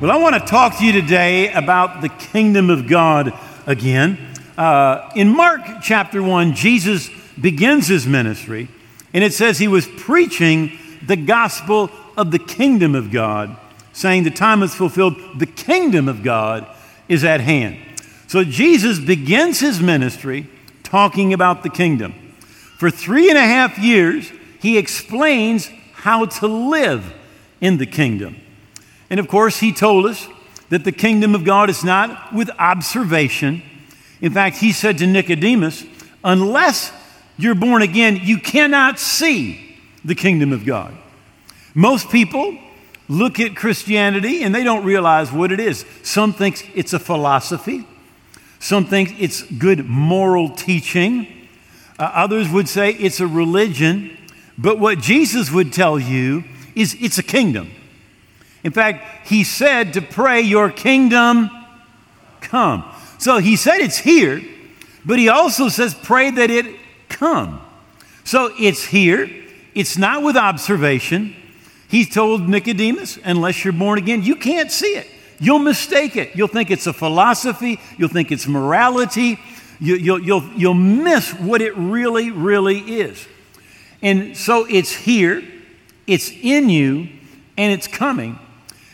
Well, I want to talk to you today about the kingdom of God again. Uh, in Mark chapter 1, Jesus begins his ministry, and it says he was preaching the gospel of the kingdom of God, saying the time is fulfilled, the kingdom of God is at hand. So Jesus begins his ministry talking about the kingdom. For three and a half years, he explains how to live in the kingdom. And of course, he told us that the kingdom of God is not with observation. In fact, he said to Nicodemus, unless you're born again, you cannot see the kingdom of God. Most people look at Christianity and they don't realize what it is. Some think it's a philosophy. Some think it's good moral teaching. Uh, others would say it's a religion. But what Jesus would tell you is it's a kingdom. In fact, he said to pray, Your kingdom come. So he said it's here, but he also says, Pray that it come. So it's here, it's not with observation. He told Nicodemus, Unless you're born again, you can't see it. You'll mistake it. You'll think it's a philosophy, you'll think it's morality, you, will you'll, you'll, you'll miss what it really, really is. And so it's here, it's in you, and it's coming.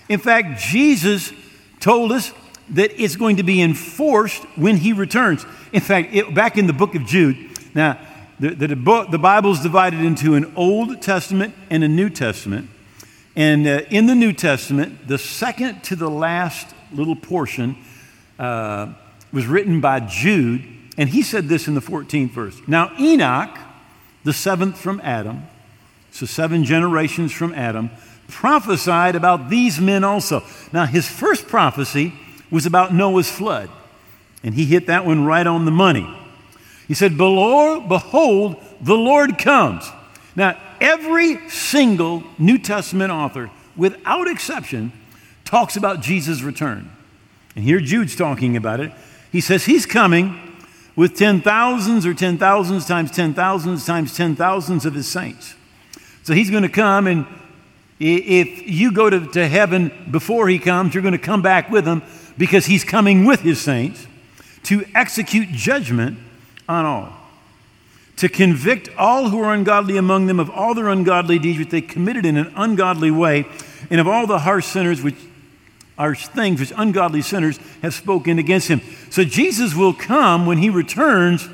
In fact, Jesus told us that it's going to be enforced when he returns. In fact, it, back in the book of Jude, now, the, the, the Bible is divided into an Old Testament and a New Testament. And uh, in the New Testament, the second to the last little portion uh, was written by Jude, and he said this in the 14th verse. Now, Enoch, the seventh from Adam, so seven generations from Adam, prophesied about these men also. Now, his first prophecy was about Noah's flood, and he hit that one right on the money. He said, Behold, the Lord comes. Now, every single New Testament author, without exception, talks about Jesus' return. And here Jude's talking about it. He says he's coming with ten thousands or ten thousands times ten thousands times ten thousands of his saints. So he's going to come and if you go to, to heaven before he comes, you're going to come back with him because he's coming with his saints to execute judgment on all, to convict all who are ungodly among them of all their ungodly deeds which they committed in an ungodly way, and of all the harsh sinners which are things which ungodly sinners have spoken against him. So Jesus will come when he returns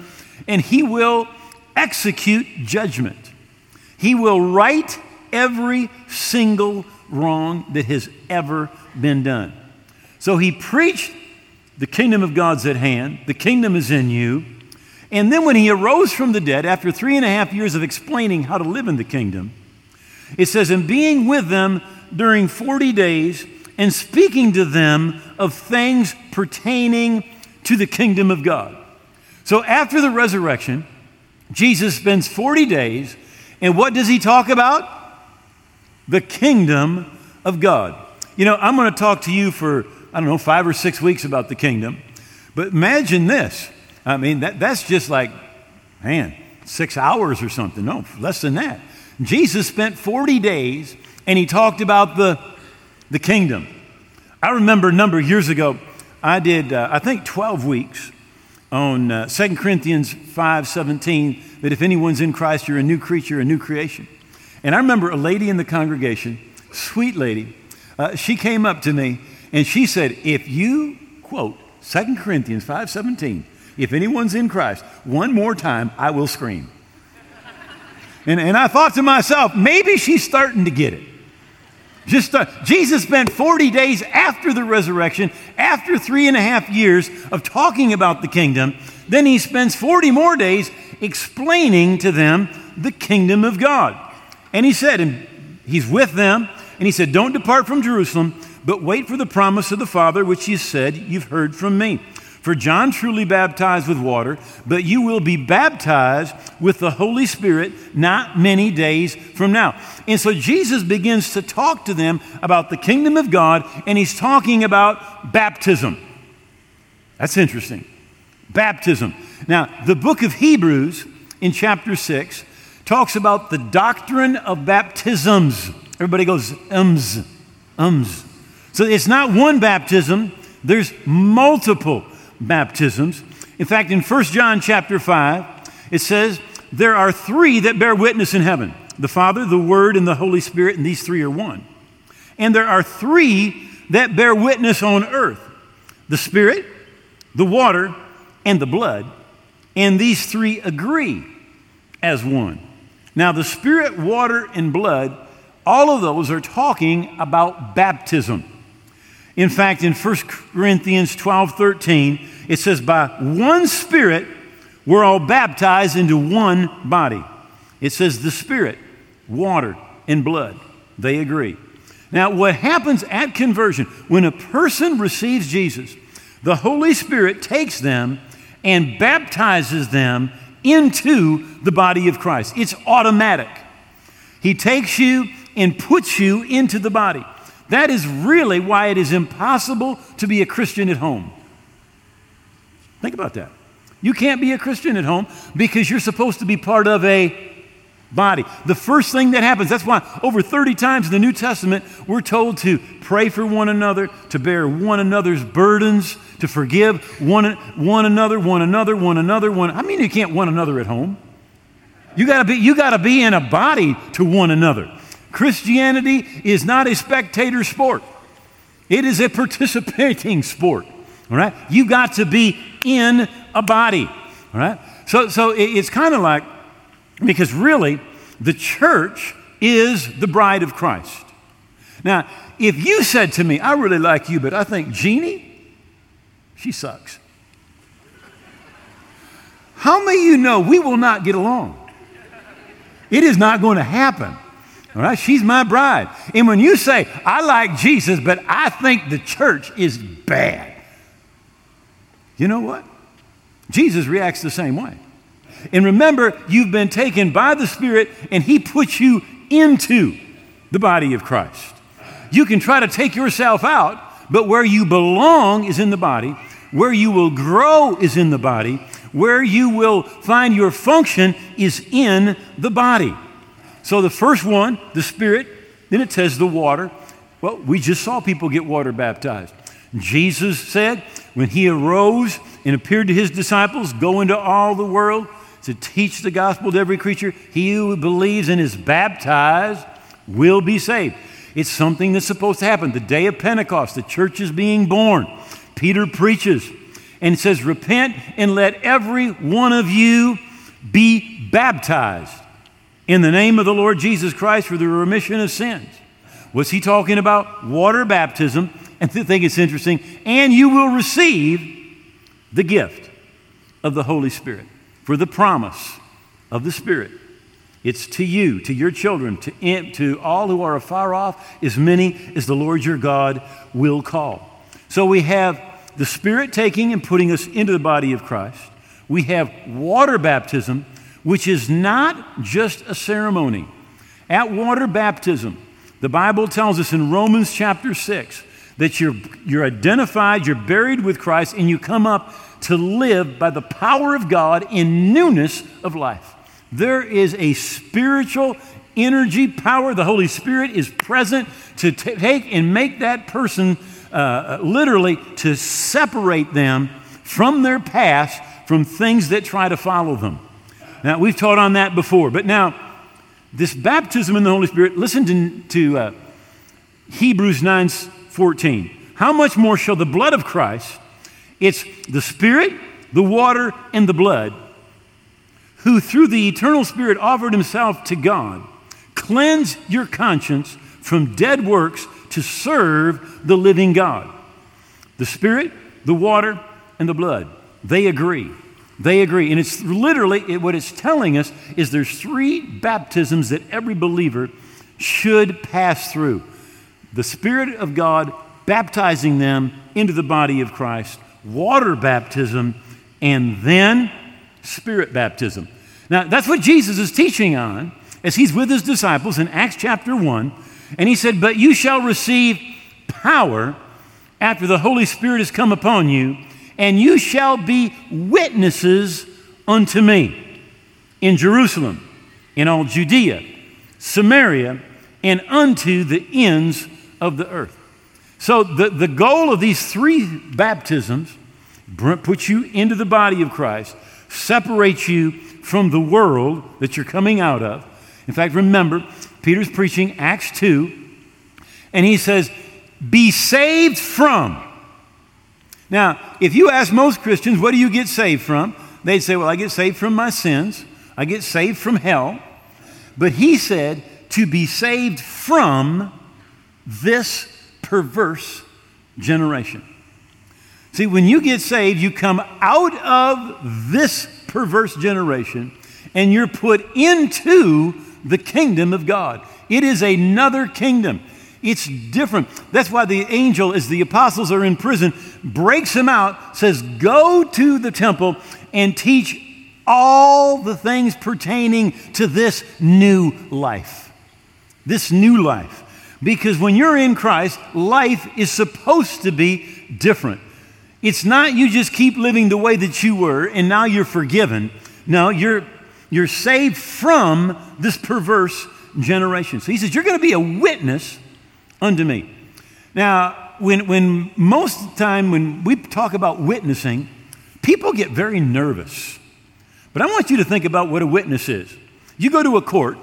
and he will execute judgment. He will right every single wrong that has ever been done. So he preached the kingdom of God's at hand, the kingdom is in you. And then when he arose from the dead, after three and a half years of explaining how to live in the kingdom, it says, And being with them during 40 days, and speaking to them of things pertaining to the kingdom of God. So after the resurrection, Jesus spends 40 days, and what does he talk about? The kingdom of God. You know, I'm going to talk to you for, I don't know, five or six weeks about the kingdom. But imagine this. I mean, that, that's just like, man, six hours or something. No, less than that. Jesus spent 40 days and he talked about the, the kingdom. I remember a number of years ago, I did, uh, I think, 12 weeks on uh, 2 Corinthians 5 17, that if anyone's in Christ, you're a new creature, a new creation. And I remember a lady in the congregation, sweet lady, uh, she came up to me and she said, If you quote 2 Corinthians 5:17, if anyone's in Christ, one more time, I will scream. and, and I thought to myself, maybe she's starting to get it. Just start, Jesus spent 40 days after the resurrection, after three and a half years of talking about the kingdom. Then he spends 40 more days explaining to them the kingdom of God. And he said, and he's with them, and he said, Don't depart from Jerusalem, but wait for the promise of the Father, which he said, You've heard from me. For John truly baptized with water, but you will be baptized with the Holy Spirit not many days from now. And so Jesus begins to talk to them about the kingdom of God, and he's talking about baptism. That's interesting. Baptism. Now, the book of Hebrews in chapter 6 talks about the doctrine of baptisms. Everybody goes, ums, ums. So it's not one baptism, there's multiple baptisms. In fact, in 1 John chapter 5, it says, There are three that bear witness in heaven the Father, the Word, and the Holy Spirit, and these three are one. And there are three that bear witness on earth the Spirit, the water, and the blood. And these three agree as one. Now, the Spirit, water, and blood, all of those are talking about baptism. In fact, in 1 Corinthians 12 13, it says, By one Spirit, we're all baptized into one body. It says, The Spirit, water, and blood. They agree. Now, what happens at conversion, when a person receives Jesus, the Holy Spirit takes them and baptizes them into the body of Christ. It's automatic. He takes you and puts you into the body. That is really why it is impossible to be a Christian at home. Think about that. You can't be a Christian at home because you're supposed to be part of a body. The first thing that happens, that's why over 30 times in the New Testament, we're told to pray for one another, to bear one another's burdens, to forgive one, one another, one another, one another, one. I mean, you can't one another at home. You gotta be, you gotta be in a body to one another. Christianity is not a spectator sport. It is a participating sport. All right? You got to be in a body. All right? So, so it's kind of like because really, the church is the bride of Christ. Now, if you said to me, I really like you, but I think Jeannie, she sucks. How many of you know we will not get along? It is not going to happen. All right, she's my bride. And when you say, I like Jesus, but I think the church is bad, you know what? Jesus reacts the same way. And remember, you've been taken by the Spirit, and He puts you into the body of Christ. You can try to take yourself out, but where you belong is in the body. Where you will grow is in the body. Where you will find your function is in the body. So the first one, the Spirit, then it says the water. Well, we just saw people get water baptized. Jesus said when he arose and appeared to his disciples, Go into all the world to teach the gospel to every creature. He who believes and is baptized will be saved. It's something that's supposed to happen. The day of Pentecost, the church is being born. Peter preaches and says, Repent and let every one of you be baptized in the name of the Lord Jesus Christ for the remission of sins. Was he talking about water baptism? And I think it's interesting. And you will receive the gift of the Holy Spirit for the promise of the Spirit. It's to you, to your children, to, to all who are afar off, as many as the Lord your God will call. So we have the Spirit taking and putting us into the body of Christ. We have water baptism, which is not just a ceremony. At water baptism, the Bible tells us in Romans chapter 6 that you're, you're identified, you're buried with Christ, and you come up to live by the power of God in newness of life. There is a spiritual energy, power. The Holy Spirit is present to t- take and make that person uh, literally to separate them from their past, from things that try to follow them. Now, we've taught on that before, but now, this baptism in the Holy Spirit, listen to, to uh, Hebrews 9 14. How much more shall the blood of Christ, it's the Spirit, the water, and the blood, who through the eternal Spirit offered himself to God. Cleanse your conscience from dead works to serve the living God. The Spirit, the water, and the blood, they agree. They agree. And it's literally it, what it's telling us is there's three baptisms that every believer should pass through the Spirit of God baptizing them into the body of Christ, water baptism, and then spirit baptism. Now, that's what Jesus is teaching on as he's with his disciples in Acts chapter 1. And he said, But you shall receive power after the Holy Spirit has come upon you, and you shall be witnesses unto me in Jerusalem, in all Judea, Samaria, and unto the ends of the earth. So, the, the goal of these three baptisms puts you into the body of Christ, separates you from the world that you're coming out of. In fact, remember, Peter's preaching Acts 2, and he says, Be saved from. Now, if you ask most Christians, what do you get saved from? They'd say, Well, I get saved from my sins, I get saved from hell. But he said, To be saved from this perverse generation. See, when you get saved, you come out of this perverse generation and you're put into the kingdom of God. It is another kingdom. It's different. That's why the angel, as the apostles are in prison, breaks them out, says, Go to the temple and teach all the things pertaining to this new life. This new life. Because when you're in Christ, life is supposed to be different. It's not you just keep living the way that you were and now you're forgiven. No, you're, you're saved from this perverse generation. So he says, You're going to be a witness unto me. Now, when, when most of the time when we talk about witnessing, people get very nervous. But I want you to think about what a witness is. You go to a court,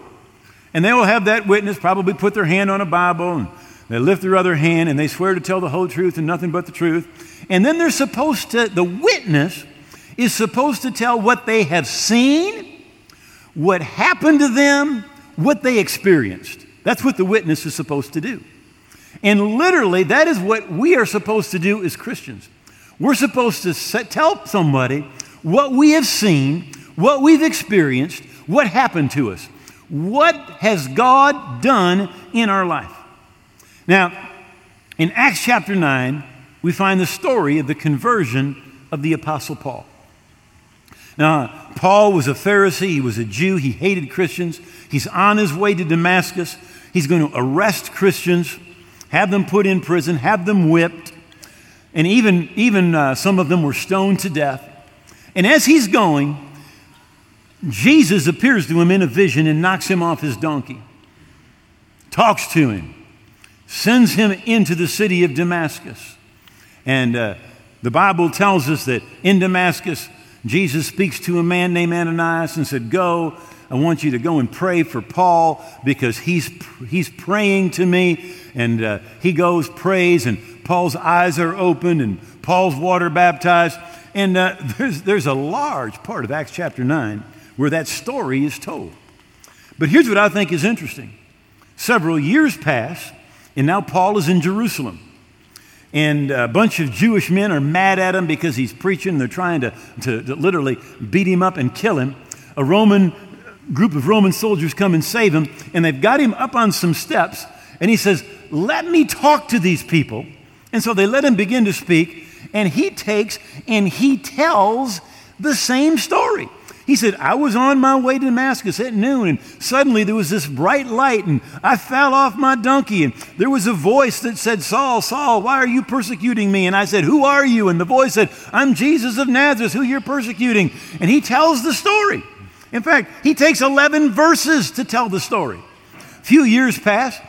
and they will have that witness probably put their hand on a Bible, and they lift their other hand, and they swear to tell the whole truth and nothing but the truth. And then they're supposed to, the witness is supposed to tell what they have seen, what happened to them, what they experienced. That's what the witness is supposed to do. And literally, that is what we are supposed to do as Christians. We're supposed to set, tell somebody what we have seen, what we've experienced, what happened to us. What has God done in our life? Now, in Acts chapter 9, we find the story of the conversion of the Apostle Paul. Now, Paul was a Pharisee, he was a Jew, he hated Christians. He's on his way to Damascus. He's going to arrest Christians, have them put in prison, have them whipped, and even, even uh, some of them were stoned to death. And as he's going, Jesus appears to him in a vision and knocks him off his donkey, talks to him, sends him into the city of Damascus. And uh, the Bible tells us that in Damascus, Jesus speaks to a man named Ananias and said, Go, I want you to go and pray for Paul because he's, he's praying to me. And uh, he goes, prays, and Paul's eyes are opened, and Paul's water baptized. And uh, there's, there's a large part of Acts chapter 9 where that story is told. But here's what I think is interesting. Several years pass, and now Paul is in Jerusalem. And a bunch of Jewish men are mad at him because he's preaching. They're trying to, to, to literally beat him up and kill him. A Roman group of Roman soldiers come and save him, and they've got him up on some steps. And he says, Let me talk to these people. And so they let him begin to speak, and he takes and he tells the same story. He said, I was on my way to Damascus at noon, and suddenly there was this bright light, and I fell off my donkey, and there was a voice that said, Saul, Saul, why are you persecuting me? And I said, Who are you? And the voice said, I'm Jesus of Nazareth, who you're persecuting. And he tells the story. In fact, he takes 11 verses to tell the story. A few years pass,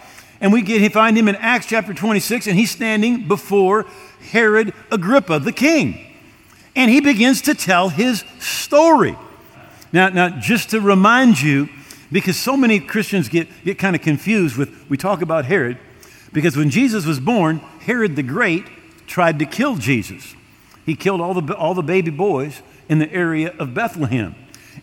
and we get, find him in Acts chapter 26, and he's standing before Herod Agrippa, the king. And he begins to tell his story. Now, now, just to remind you, because so many Christians get, get kind of confused with, we talk about Herod, because when Jesus was born, Herod the Great tried to kill Jesus. He killed all the, all the baby boys in the area of Bethlehem.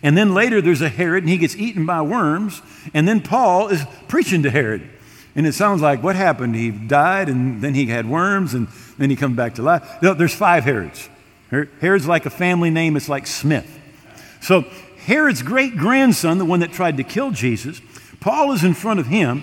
And then later there's a Herod and he gets eaten by worms. And then Paul is preaching to Herod. And it sounds like what happened? He died and then he had worms and then he comes back to life. No, there's five Herods. Herod's like a family name, it's like Smith. So Herod's great grandson, the one that tried to kill Jesus, Paul is in front of him,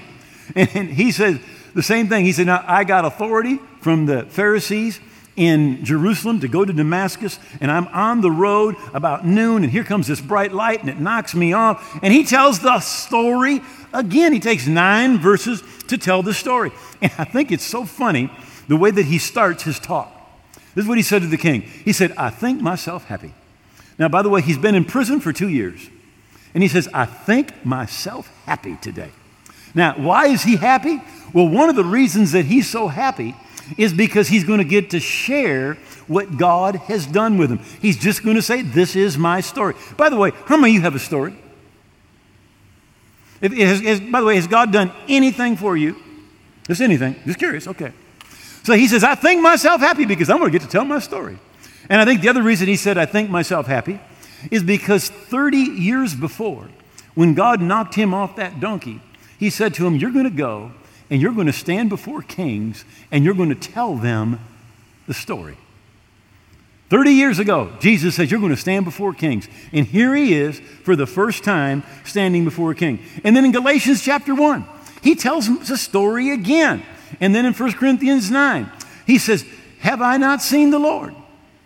and he says the same thing. He said, Now, I got authority from the Pharisees in Jerusalem to go to Damascus, and I'm on the road about noon, and here comes this bright light, and it knocks me off. And he tells the story again. He takes nine verses to tell the story. And I think it's so funny the way that he starts his talk. This is what he said to the king. He said, I think myself happy now, by the way, he's been in prison for two years. And he says, I think myself happy today. Now, why is he happy? Well, one of the reasons that he's so happy is because he's going to get to share what God has done with him. He's just going to say, This is my story. By the way, how many of you have a story? Has, has, by the way, has God done anything for you? Just anything? Just curious. Okay. So he says, I think myself happy because I'm going to get to tell my story. And I think the other reason he said, I think myself happy, is because 30 years before, when God knocked him off that donkey, he said to him, You're going to go and you're going to stand before kings and you're going to tell them the story. 30 years ago, Jesus says, You're going to stand before kings. And here he is for the first time standing before a king. And then in Galatians chapter 1, he tells the story again. And then in 1 Corinthians 9, he says, Have I not seen the Lord?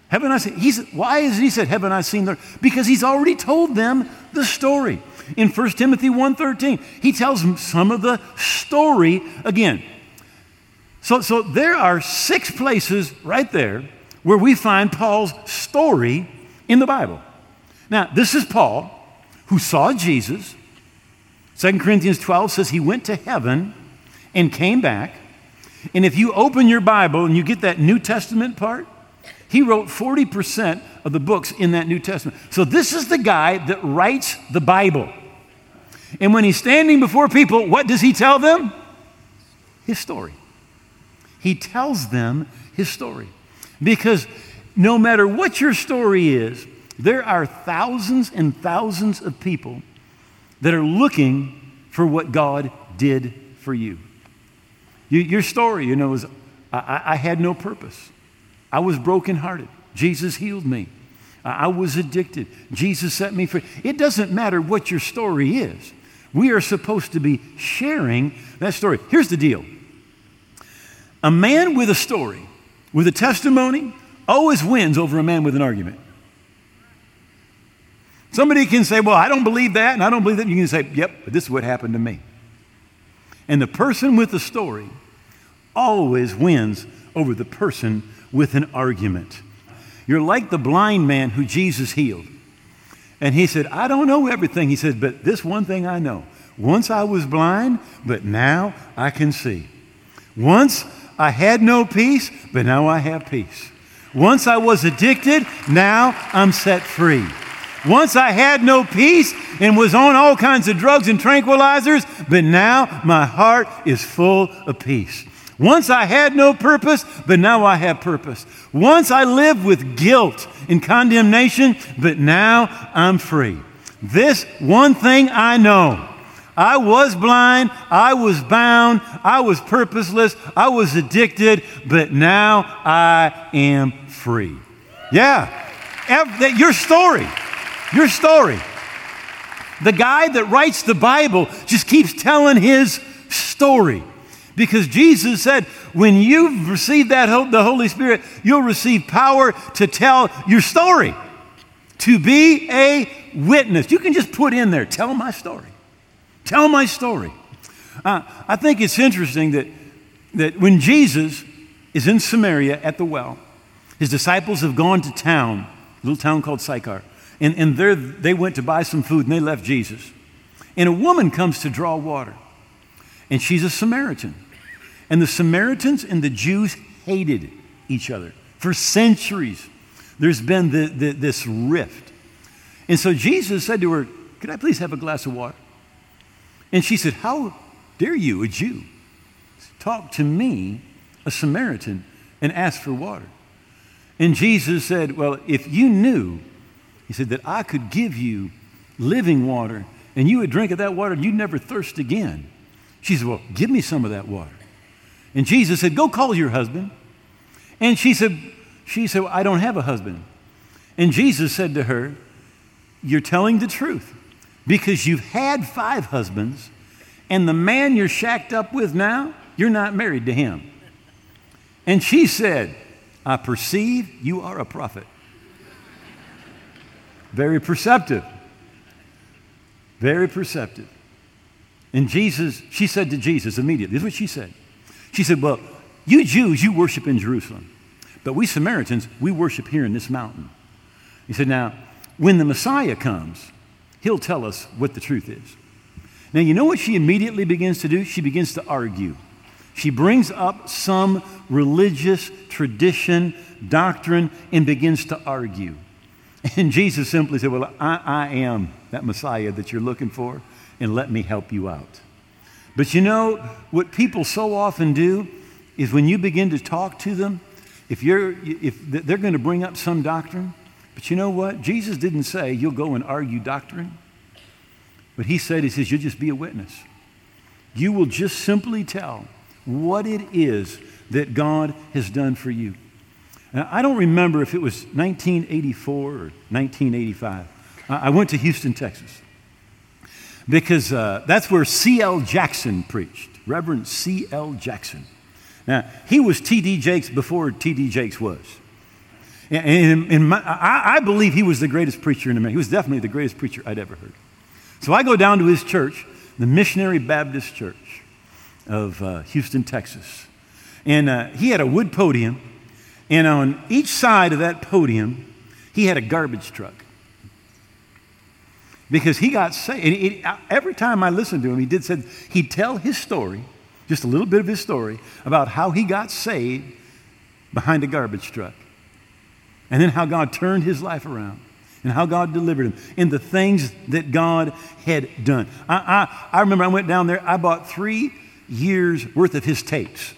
Haven't I seen? He's, why is he said, Haven't I seen the Because he's already told them the story. In 1 Timothy 1.13, he tells them some of the story again. So, so there are six places right there where we find Paul's story in the Bible. Now, this is Paul who saw Jesus. 2 Corinthians 12 says he went to heaven and came back. And if you open your Bible and you get that New Testament part, he wrote 40% of the books in that New Testament. So this is the guy that writes the Bible. And when he's standing before people, what does he tell them? His story. He tells them his story. Because no matter what your story is, there are thousands and thousands of people that are looking for what God did for you. You, your story, you know, is I, I, had no purpose. I was brokenhearted. Jesus healed me. I, was addicted. Jesus set me free. It doesn't matter what your story is. We are supposed to be sharing that story. Here's the deal a man with a story, with a testimony, always wins over a man with an argument. Somebody can say, Well, I don't believe that, and I don't believe that. You can say, Yep, but this is what happened to me. And the person with the story always wins over the person with an argument. You're like the blind man who Jesus healed. And he said, I don't know everything. He said, but this one thing I know. Once I was blind, but now I can see. Once I had no peace, but now I have peace. Once I was addicted, now I'm set free. Once I had no peace and was on all kinds of drugs and tranquilizers, but now my heart is full of peace. Once I had no purpose, but now I have purpose. Once I lived with guilt and condemnation, but now I'm free. This one thing I know. I was blind, I was bound, I was purposeless, I was addicted, but now I am free. Yeah. Your story. Your story. The guy that writes the Bible just keeps telling his story. Because Jesus said, when you've received that the Holy Spirit, you'll receive power to tell your story, to be a witness. You can just put in there, tell my story. Tell my story. Uh, I think it's interesting that, that when Jesus is in Samaria at the well, his disciples have gone to town, a little town called Sychar, and, and there they went to buy some food and they left Jesus. And a woman comes to draw water, and she's a Samaritan. And the Samaritans and the Jews hated each other for centuries. There's been the, the, this rift. And so Jesus said to her, Could I please have a glass of water? And she said, How dare you, a Jew, talk to me, a Samaritan, and ask for water? And Jesus said, Well, if you knew, he said, that I could give you living water and you would drink of that water and you'd never thirst again. She said, Well, give me some of that water. And Jesus said, Go call your husband. And she said, she said, I don't have a husband. And Jesus said to her, You're telling the truth because you've had five husbands, and the man you're shacked up with now, you're not married to him. And she said, I perceive you are a prophet. Very perceptive. Very perceptive. And Jesus, she said to Jesus immediately, this is what she said. She said, Well, you Jews, you worship in Jerusalem, but we Samaritans, we worship here in this mountain. He said, Now, when the Messiah comes, he'll tell us what the truth is. Now, you know what she immediately begins to do? She begins to argue. She brings up some religious tradition, doctrine, and begins to argue. And Jesus simply said, Well, I, I am that Messiah that you're looking for, and let me help you out. But you know, what people so often do is when you begin to talk to them, if, you're, if they're going to bring up some doctrine, but you know what? Jesus didn't say you'll go and argue doctrine. What he said, he says, you'll just be a witness. You will just simply tell what it is that God has done for you. Now, I don't remember if it was 1984 or 1985. I went to Houston, Texas, because uh, that's where C.L. Jackson preached, Reverend C.L. Jackson. Now, he was T.D. Jakes before T.D. Jakes was. And, and my, I, I, believe he was the greatest preacher in America. He was definitely the greatest preacher I'd ever heard. So I go down to his church, the Missionary Baptist Church of uh, Houston, Texas. And uh, he had a wood podium, and on each side of that podium, he had a garbage truck. Because he got saved. It, every time I listened to him, he did said he'd tell his story, just a little bit of his story, about how he got saved behind a garbage truck. And then how God turned his life around and how God delivered him and the things that God had done. I, I, I remember I went down there, I bought three years worth of his tapes.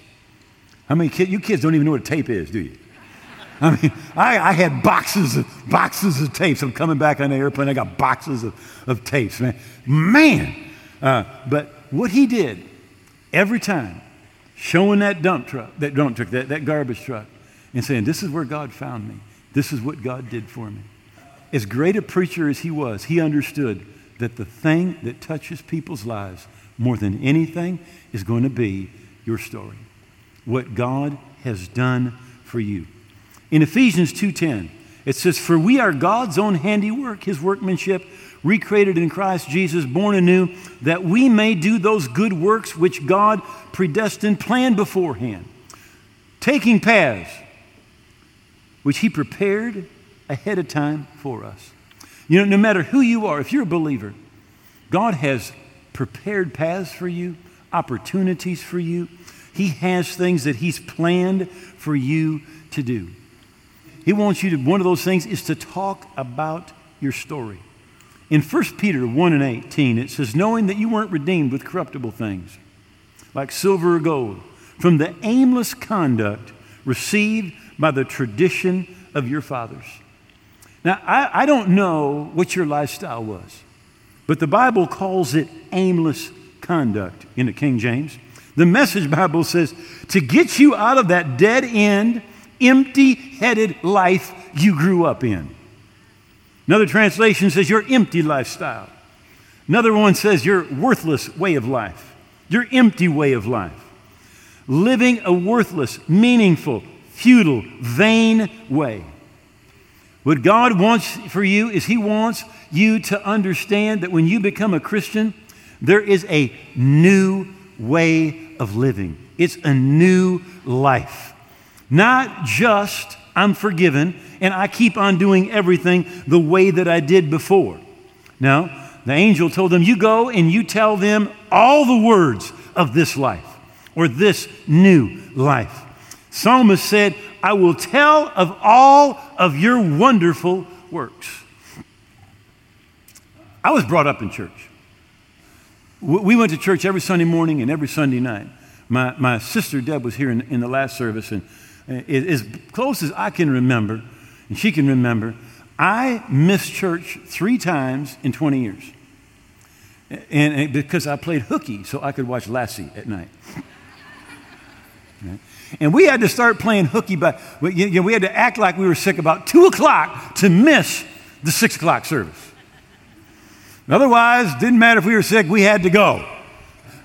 How many kids, you kids don't even know what a tape is, do you? I mean, I, I, had boxes of boxes of tapes. I'm coming back on the airplane. I got boxes of, of tapes, man. Man. Uh, but what he did every time, showing that dump truck, that dump truck, that, that garbage truck, and saying, This is where God found me. This is what God did for me. As great a preacher as he was, he understood that the thing that touches people's lives more than anything is going to be your story. What God has done for you. In Ephesians 2:10, it says, "For we are God's own handiwork, his workmanship, recreated in Christ Jesus, born anew, that we may do those good works which God predestined, planned beforehand, taking paths which He prepared ahead of time for us. You know, no matter who you are, if you're a believer, God has prepared paths for you, opportunities for you. He has things that He's planned for you to do. He wants you to, one of those things is to talk about your story. In 1 Peter 1 and 18, it says, Knowing that you weren't redeemed with corruptible things, like silver or gold, from the aimless conduct received by the tradition of your fathers. Now, I, I don't know what your lifestyle was, but the Bible calls it aimless conduct in the King James. The Message Bible says to get you out of that dead end, empty headed life you grew up in. Another translation says your empty lifestyle. Another one says your worthless way of life, your empty way of life. Living a worthless, meaningful, futile, vain way. What God wants for you is He wants you to understand that when you become a Christian, there is a new way of living. It's a new life. Not just, I'm forgiven and I keep on doing everything the way that I did before. No, the angel told them, You go and you tell them all the words of this life or this new life. Psalmist said, I will tell of all of your wonderful works. I was brought up in church. We went to church every Sunday morning and every Sunday night. My, my sister Deb was here in, in the last service, and as close as I can remember, and she can remember, I missed church three times in 20 years. And, and because I played hooky so I could watch Lassie at night. And we had to start playing hooky, but we, you know, we had to act like we were sick about 2 o'clock to miss the 6 o'clock service. Otherwise, didn't matter if we were sick, we had to go.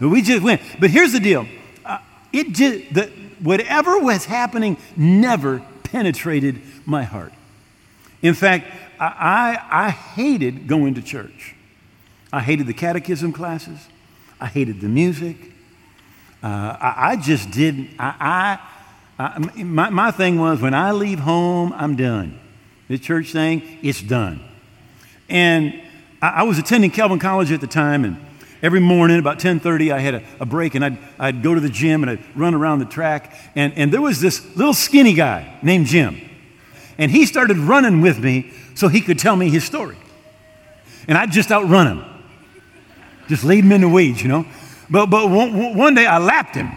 But we just went. But here's the deal uh, it just, the, whatever was happening never penetrated my heart. In fact, I, I, I hated going to church. I hated the catechism classes. I hated the music. Uh, I, I, just didn't. I, I, my, my thing was when I leave home, I'm done. The church thing, it's done. And I, was attending Calvin College at the time, and every morning about 10.30 i had a, a, break and I'd, I'd go to the gym and i'd run around the track. And, and there was this little skinny guy named jim. And he started running with me so he could tell me his story. And i'd just outrun him. Just lead him in the weeds you know. But, but one, one day i lapped him.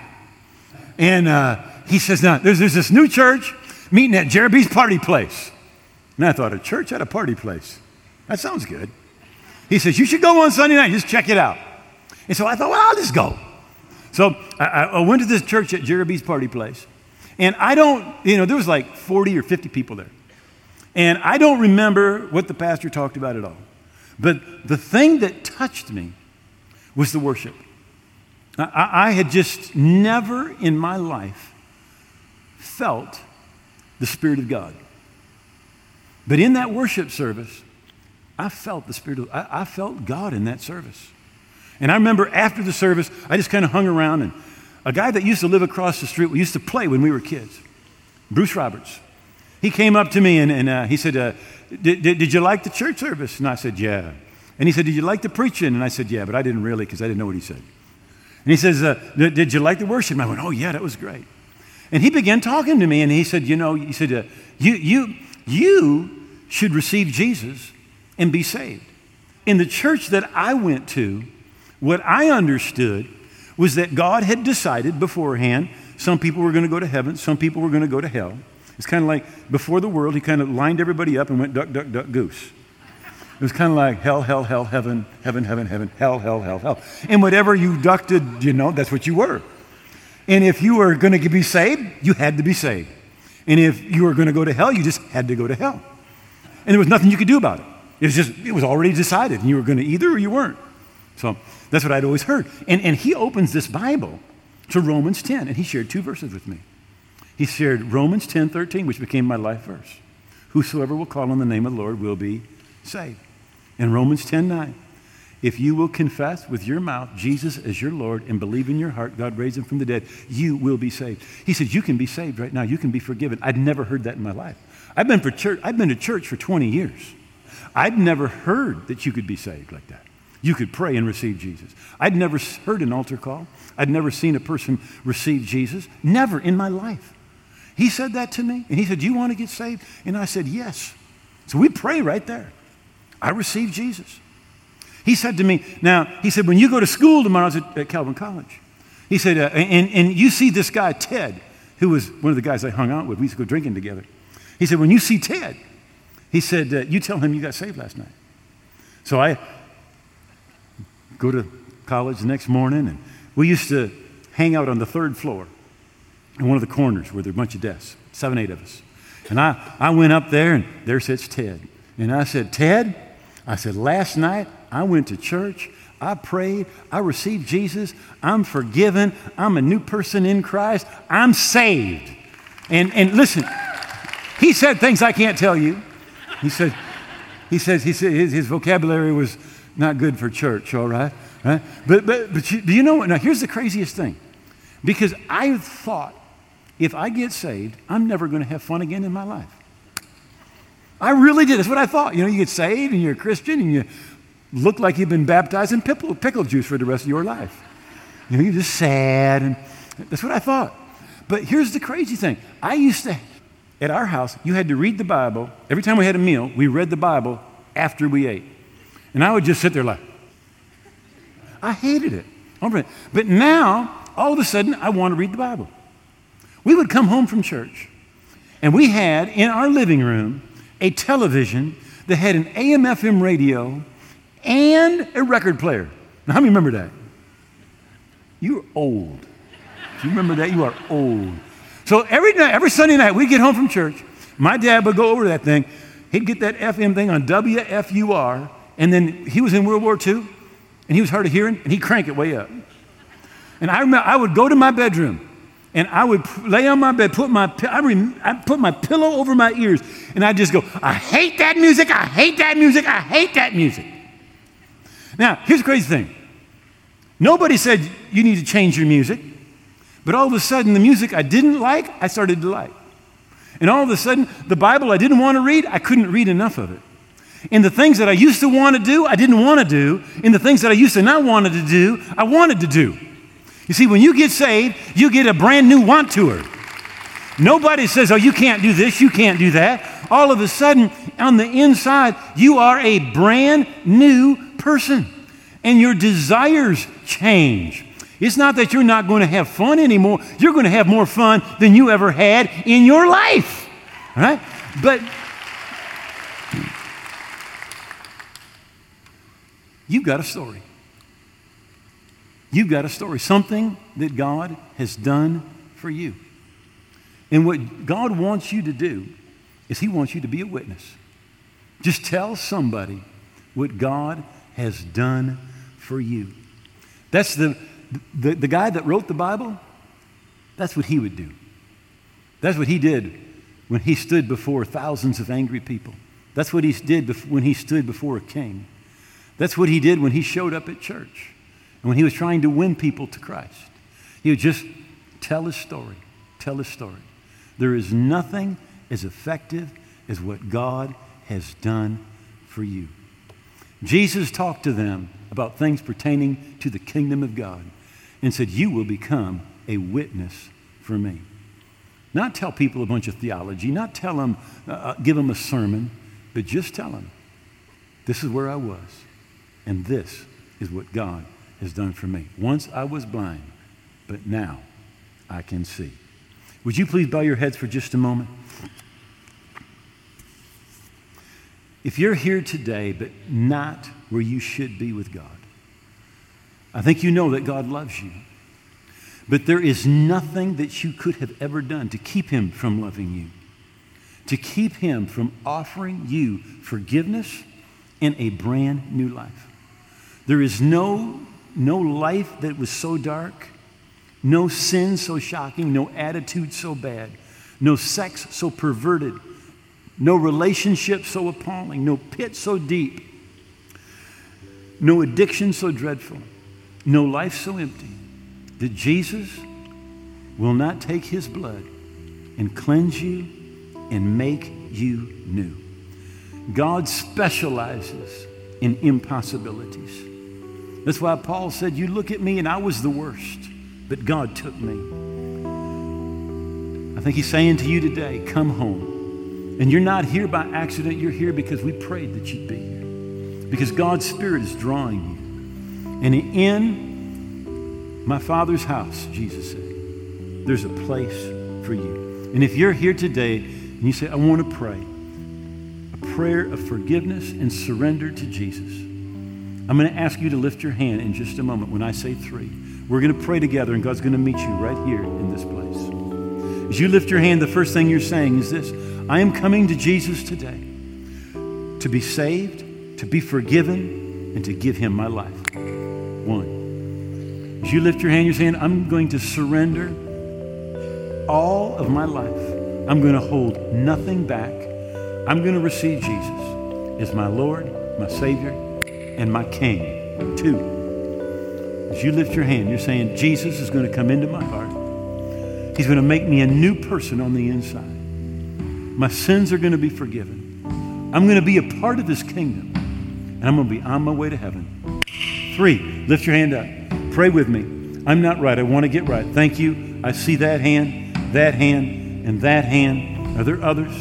And uh, he says now there's, there's this new church meeting at Jeremy's party place. And i thought a church at a party place? That sounds good. He says, You should go on Sunday night, just check it out. And so I thought, Well, I'll just go. So I, I went to this church at Jeremy's party place. And I don't, you know, there was like 40 or 50 people there. And I don't remember what the pastor talked about at all. But the thing that touched me was the worship. I, I had just never in my life felt the Spirit of God. But in that worship service, I felt the Spirit of, I, I felt God in that service. And I remember after the service, I just kind of hung around, and a guy that used to live across the street, we used to play when we were kids, Bruce Roberts. He came up to me and, and uh, he said, uh, did, did you like the church service? And I said, Yeah. And he said, Did you like the preaching? And I said, Yeah, but I didn't really because I didn't know what he said. And he says, uh, Did you like the worship? And I went, Oh, yeah, that was great. And he began talking to me and he said, You know, he said, uh, you, you, you should receive Jesus and be saved. In the church that I went to, what I understood was that God had decided beforehand some people were going to go to heaven, some people were going to go to hell. It's kind of like before the world, he kind of lined everybody up and went duck, duck, duck, goose. It was kind of like hell, hell, hell, heaven, heaven, heaven, heaven, hell, hell, hell, hell. And whatever you ducted, you know, that's what you were. And if you were going to be saved, you had to be saved. And if you were going to go to hell, you just had to go to hell. And there was nothing you could do about it. It was just, it was already decided. You were going to either or you weren't. So that's what I'd always heard. And, and he opens this Bible to Romans 10, and he shared two verses with me. He shared Romans 10 13, which became my life verse. Whosoever will call on the name of the Lord will be saved. And Romans 10 9, if you will confess with your mouth Jesus as your Lord and believe in your heart God raised him from the dead, you will be saved. He said, You can be saved right now. You can be forgiven. I'd never heard that in my life. I've been, for church, I've been to church for 20 years. I'd never heard that you could be saved like that. You could pray and receive Jesus. I'd never heard an altar call. I'd never seen a person receive Jesus. Never in my life. He said that to me, and he said, Do you want to get saved? And I said, Yes. So we pray right there. I received Jesus. He said to me, Now, he said, When you go to school tomorrow, I was at, at Calvin College. He said, uh, and, and you see this guy, Ted, who was one of the guys I hung out with. We used to go drinking together. He said, When you see Ted, he said, uh, You tell him you got saved last night. So I go to college the next morning, and we used to hang out on the third floor in one of the corners where there were a bunch of desks, seven, eight of us. And I, I went up there, and there sits Ted. And I said, Ted, I said, last night I went to church. I prayed. I received Jesus. I'm forgiven. I'm a new person in Christ. I'm saved. And, and listen, he said things I can't tell you. He said, he says, he said his, his vocabulary was not good for church, all right? right? But, but, but you, do you know what? Now, here's the craziest thing. Because I thought if I get saved, I'm never going to have fun again in my life. I really did. That's what I thought. You know, you get saved and you're a Christian and you look like you've been baptized in pickle, pickle juice for the rest of your life. You know, you're just sad. And that's what I thought. But here's the crazy thing I used to at our house, you had to read the Bible. Every time we had a meal, we read the Bible after we ate. And I would just sit there like, I hated it. But now, all of a sudden, I want to read the Bible. We would come home from church, and we had in our living room a television that had an AM FM radio and a record player. Now, how many remember that? You're old. If you remember that, you are old. So every night, every Sunday night, we'd get home from church. My dad would go over to that thing. He'd get that FM thing on WFUR, and then he was in World War II, and he was hard of hearing, and he'd crank it way up. And I remember I would go to my bedroom, and I would lay on my bed, put my, I, rem, I put my pillow over my ears, and I'd just go, I hate that music, I hate that music, I hate that music. Now, here's the crazy thing. Nobody said you need to change your music. But all of a sudden, the music I didn't like, I started to like. And all of a sudden, the Bible I didn't want to read, I couldn't read enough of it. In the things that I used to want to do, I didn't want to do. In the things that I used to not wanted to do, I wanted to do. You see, when you get saved, you get a brand new want tour. Nobody says, oh, you can't do this, you can't do that. All of a sudden, on the inside, you are a brand new person and your desires change. It's not that you're not going to have fun anymore. You're going to have more fun than you ever had in your life. Right? But you've got a story. You've got a story, something that God has done for you. And what God wants you to do is He wants you to be a witness. Just tell somebody what God has done for you. That's the, the, the guy that wrote the Bible, that's what he would do. That's what he did when he stood before thousands of angry people. That's what he did when he stood before a king. That's what he did when he showed up at church and when he was trying to win people to Christ. He would just tell his story, tell his story. There is nothing as effective as what God has done for you. Jesus talked to them about things pertaining to the kingdom of God and said, You will become a witness for me. Not tell people a bunch of theology, not tell them, uh, uh, give them a sermon, but just tell them, This is where I was, and this is what God has done for me. Once I was blind, but now I can see. Would you please bow your heads for just a moment? If you're here today, but not where you should be with God, I think you know that God loves you. But there is nothing that you could have ever done to keep Him from loving you, to keep Him from offering you forgiveness and a brand new life. There is no, no life that was so dark, no sin so shocking, no attitude so bad, no sex so perverted, no relationship so appalling, no pit so deep, no addiction so dreadful, no life so empty that Jesus will not take his blood and cleanse you and make you new. God specializes in impossibilities. That's why Paul said, You look at me and I was the worst, but God took me. I think he's saying to you today, Come home. And you're not here by accident, you're here because we prayed that you'd be here. Because God's Spirit is drawing you. And in my Father's house, Jesus said, there's a place for you. And if you're here today and you say, I want to pray a prayer of forgiveness and surrender to Jesus, I'm going to ask you to lift your hand in just a moment when I say three. We're going to pray together, and God's going to meet you right here in this place. As you lift your hand, the first thing you're saying is this I am coming to Jesus today to be saved, to be forgiven, and to give him my life. One. As you lift your hand, you're saying, I'm going to surrender all of my life. I'm going to hold nothing back. I'm going to receive Jesus as my Lord, my Savior, and my King. Two. As you lift your hand, you're saying, Jesus is going to come into my heart. He's going to make me a new person on the inside. My sins are going to be forgiven. I'm going to be a part of his kingdom. And I'm going to be on my way to heaven. Three, lift your hand up. Pray with me. I'm not right. I want to get right. Thank you. I see that hand, that hand, and that hand. Are there others?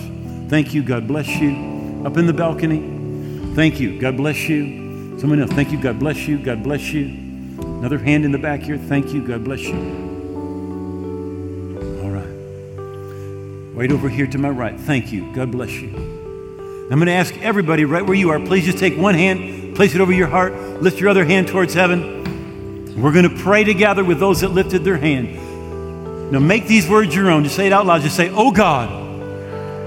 Thank you. God bless you. Up in the balcony. Thank you. God bless you. Someone else. Thank you. God bless you. God bless you. Another hand in the back here. Thank you. God bless you. All right. Right over here to my right. Thank you. God bless you. I'm going to ask everybody right where you are, please just take one hand, place it over your heart, lift your other hand towards heaven. We're going to pray together with those that lifted their hand. Now make these words your own. Just say it out loud. Just say, Oh God,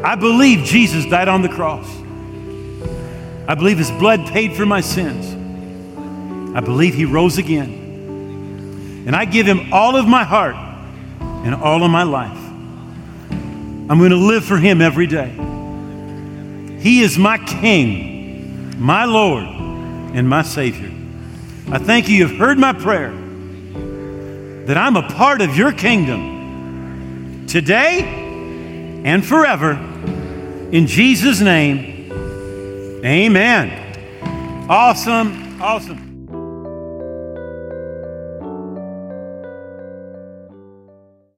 I believe Jesus died on the cross. I believe his blood paid for my sins. I believe he rose again. And I give him all of my heart and all of my life. I'm going to live for Him every day. He is my King, my Lord, and my Savior. I thank you, you've heard my prayer, that I'm a part of your kingdom today and forever. In Jesus' name, Amen. Awesome. Awesome.